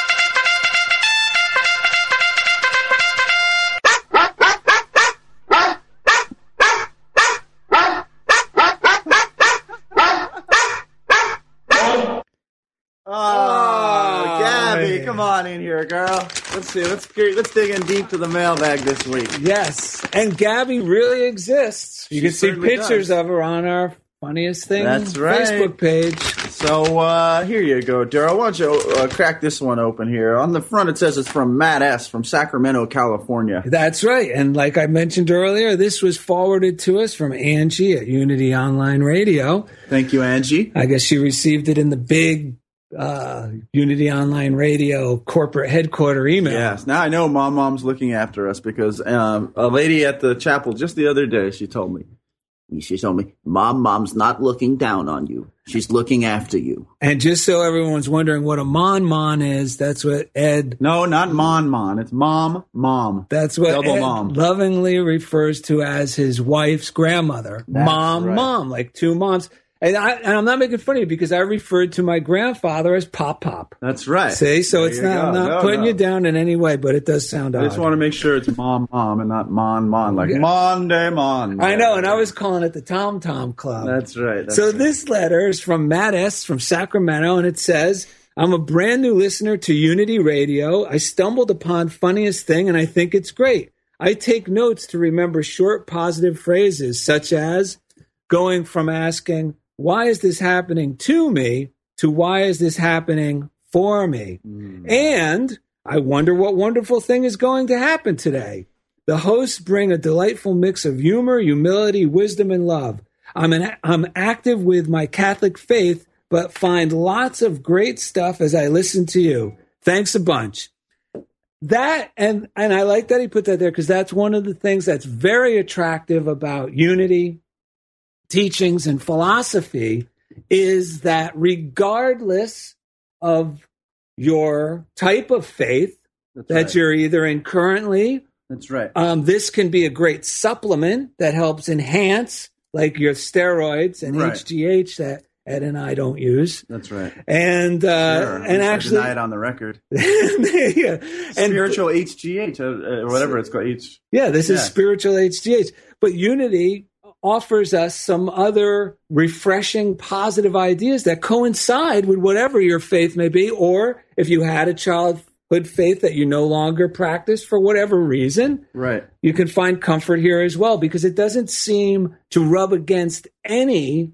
Oh, oh Gabby, come on in here, girl. Let's see. Let's let's dig in deep to the mailbag this week. Yes, and Gabby really exists. You She can see pictures does. of her on our funniest thing That's right. Facebook page. So uh, here you go, Daryl. Why don't you uh, crack this one open here? On the front, it says it's from Matt S. from Sacramento, California. That's right. And like I mentioned earlier, this was forwarded to us from Angie at Unity Online Radio. Thank you, Angie. I guess she received it in the big uh, Unity Online Radio corporate headquarter email. Yes. Now I know Mom Mom's looking after us because um, a lady at the chapel just the other day she told me. She told oh, me, "Mom, Mom's not looking down on you. She's looking after you." And just so everyone's wondering what a mon mon is, that's what Ed. No, not Mon Mon. It's Mom Mom. That's what Double Ed mom. lovingly refers to as his wife's grandmother. mom, right. mom, like two moms. And, I, and I'm not making fun of you because I referred to my grandfather as Pop Pop. That's right. See, so There it's not, I'm not No, putting no. you down in any way, but it does sound I just odd. want to make sure it's Mom Mom and not Mon Mon, like Yeah. Monday Mon. I know, and I was calling it the Tom Tom Club. That's right. That's so right. this letter is from Matt S. from Sacramento, and it says, I'm a brand new listener to Unity Radio. I stumbled upon Funniest Thing, and I think it's great. I take notes to remember short positive phrases, such as going from asking, Why is this happening to me? to Why is this happening for me? Hmm. And I wonder what wonderful thing is going to happen today. The hosts bring a delightful mix of humor, humility, wisdom, and love. I'm an, I'm active with my Catholic faith, but find lots of great stuff as I listen to you. Thanks a bunch. that and and I like that he put that there because that's one of the things that's very attractive about unity teachings and philosophy is that regardless of your type of faith That's that right. you're either in currently That's right. um, this can be a great supplement that helps enhance like your steroids and Right. HGH that Ed and I don't use. That's right. And uh, Sure. And least I actually, deny it on the record. yeah. and Spiritual HGH uh, uh, or whatever it's called. H. yeah, this is spiritual HGH. But Unity offers us some other refreshing, positive ideas that coincide with whatever your faith may be, or if you had a childhood faith that you no longer practice for whatever reason, Right. you can find comfort here as well because it doesn't seem to rub against any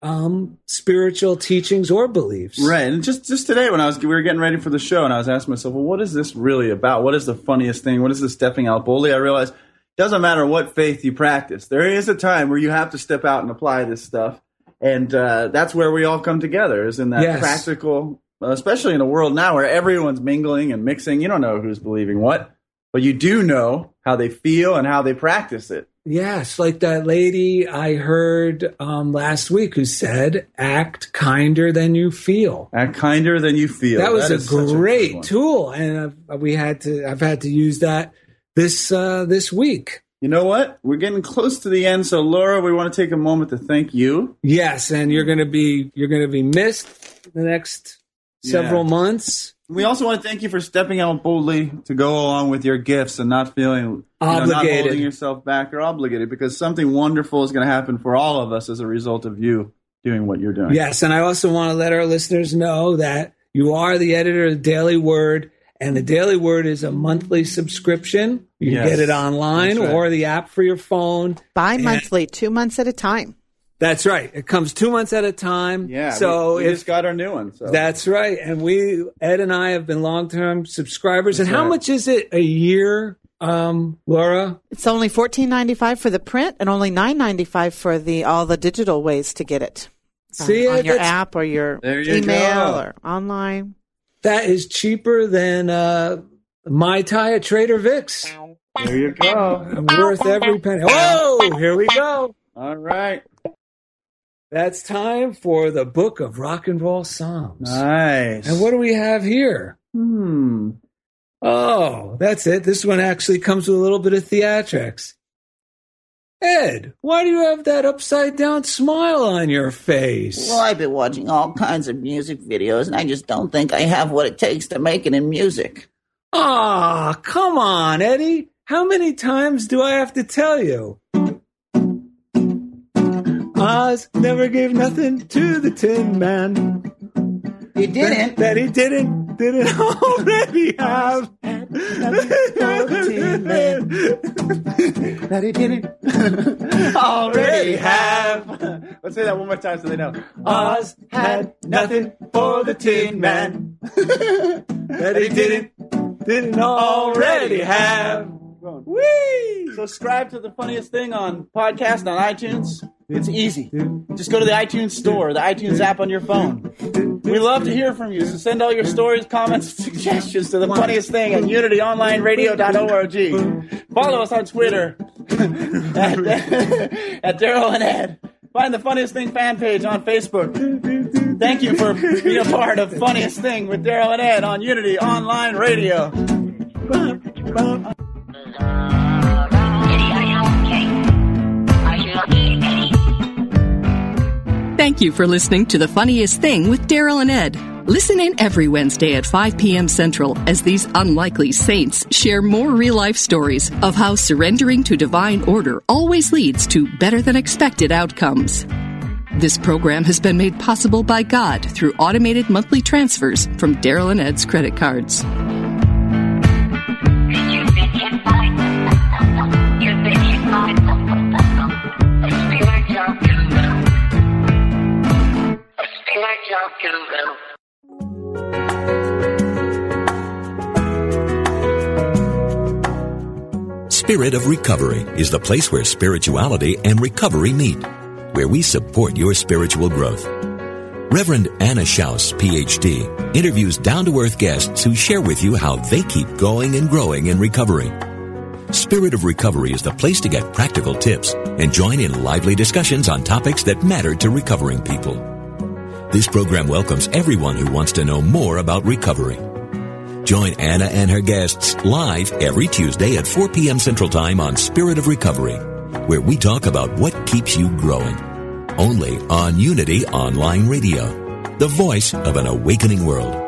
um, spiritual teachings or beliefs. Right, and just just today when I was we were getting ready for the show, and I was asking myself, well, what is this really about? What is the funniest thing? What is the stepping out boldly? I realized doesn't matter what faith you practice. There is a time where you have to step out and apply this stuff, and uh, that's where we all come together. Is in that Yes. practical, especially in a world now where everyone's mingling and mixing. You don't know who's believing what, but you do know how they feel and how they practice it. Yes, like that lady I heard um, last week who said, "Act kinder than you feel." Act kinder than you feel. That was is a great one. tool, and I've, we had to. I've had to use that this uh, this week. You know what? We're getting close to the end, so Laura, we want to take a moment to thank you. Yes, and you're going to be you're going to be missed the next several Yeah. months. We also want to thank you for stepping out boldly to go along with your gifts and not feeling you know, not Obligated. holding yourself back or obligated because something wonderful is going to happen for all of us as a result of you doing what you're doing. Yes, and I also want to let our listeners know that you are the editor of the Daily Word, and the Daily Word is a monthly subscription. You can Yes, get it online right. or the app for your phone. Bi And- monthly, two months at a time. That's right. It comes two months at a time. Yeah. So we, we if just got our new one. So that's right, and we Ed and I have been long term subscribers. That's and how right. much is it a year, um, Laura? It's only fourteen ninety five for the print and only nine ninety five for the all the digital ways to get it. Um, See, on your app or your you email go. or online. That is cheaper than uh, Mai Tai at Trader Vic's. There you go. Worth every penny. Oh, here we go. All right. That's time for the book of rock and roll songs. Nice. And what do we have here? Hmm. Oh, that's it. This one actually comes with a little bit of theatrics. Ed, why do you have that upside down smile on your face? Well, I've been watching all kinds of music videos, and I just don't think I have what it takes to make it in music. Ah, come on, Eddie. How many times do I have to tell you? Oz never gave nothing to the Tin Man. He didn't. That, he didn't. Didn't already have. that he didn't already have. Let's say that one more time so they know. Oz had nothing for the Tin Man. that he didn't. Didn't already have. Whee! Subscribe to the funniest thing on podcast on iTunes. It's easy. Just go to the iTunes store, the iTunes app on your phone. We love to hear from you, so send all your stories, comments, suggestions to the funniest thing at unityonlineradio.org. Follow us on Twitter at, at Daryl and Ed. Find the funniest thing fan page on Facebook. Thank you for being a part of Funniest Thing with Daryl and Ed on Unity Online Radio. Thank you for listening to The Funniest Thing with Daryl and Ed. Listen in every Wednesday at 5 p.m. Central as these unlikely saints share more real life stories of how surrendering to divine order always leads to better than expected outcomes. This program has been made possible by God through automated monthly transfers from Daryl and Ed's credit cards. Spirit of Recovery is the place where spirituality and recovery meet, where we support your spiritual growth. Reverend Anna Schaus, PhD, interviews down to earth guests who share with you how they keep going and growing in recovery. Spirit of Recovery is the place to get practical tips and join in lively discussions on topics that matter to recovering people. This program welcomes everyone who wants to know more about recovery. Join Anna and her guests live every Tuesday at 4 p.m. Central Time on Spirit of Recovery, where we talk about what keeps you growing. Only on Unity Online Radio, the voice of an awakening world.